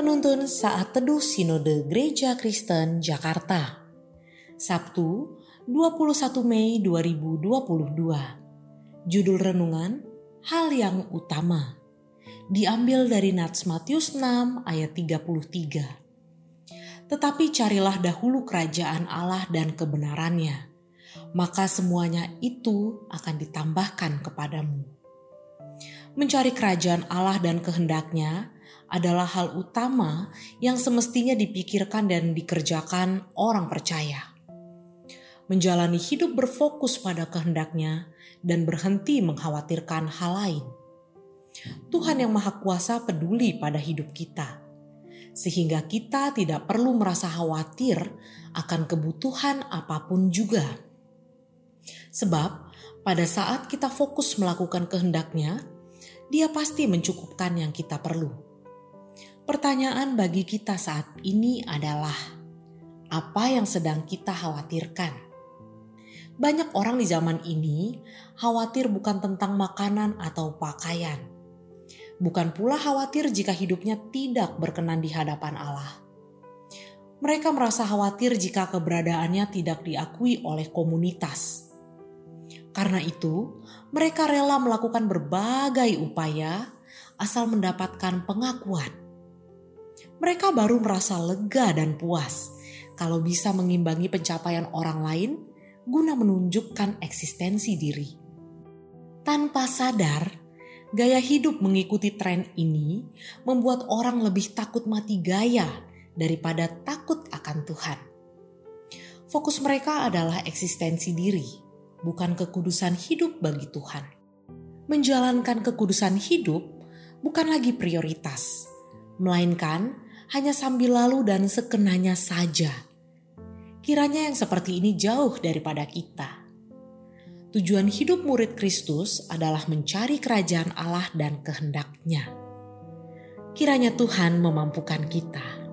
Penuntun Saat Teduh Sinode Gereja Kristen Jakarta. Sabtu 21 Mei 2022 Judul Renungan Hal yang Utama. Diambil dari Nats Matius 6 ayat 33 Tetapi carilah dahulu kerajaan Allah dan kebenarannya maka semuanya itu akan ditambahkan kepadamu. Mencari kerajaan Allah dan kehendaknya adalah hal utama yang semestinya dipikirkan dan dikerjakan orang percaya. Menjalani hidup berfokus pada kehendaknya dan berhenti mengkhawatirkan hal lain. Tuhan yang Maha Kuasa peduli pada hidup kita, sehingga kita tidak perlu merasa khawatir akan kebutuhan apa pun juga. Sebab pada saat kita fokus melakukan kehendaknya, dia pasti mencukupkan yang kita perlu Pertanyaan bagi kita saat ini adalah, apa yang sedang kita khawatirkan? Banyak orang di zaman ini khawatir bukan tentang makanan atau pakaian. Bukan pula khawatir jika hidupnya tidak berkenan di hadapan Allah. Mereka merasa khawatir jika keberadaannya tidak diakui oleh komunitas. Karena itu, mereka rela melakukan berbagai upaya asal mendapatkan pengakuan mereka baru merasa lega dan puas kalau bisa mengimbangi pencapaian orang lain guna menunjukkan eksistensi diri. Tanpa sadar, gaya hidup mengikuti tren ini membuat orang lebih takut mati gaya daripada takut akan Tuhan. Fokus mereka adalah eksistensi diri, bukan kekudusan hidup bagi Tuhan. Menjalankan kekudusan hidup bukan lagi prioritas, melainkan hanya sambil lalu dan sekenanya saja. Kiranya yang seperti ini jauh daripada kita. Tujuan hidup murid Kristus adalah mencari kerajaan Allah dan kehendaknya. Kiranya Tuhan memampukan kita.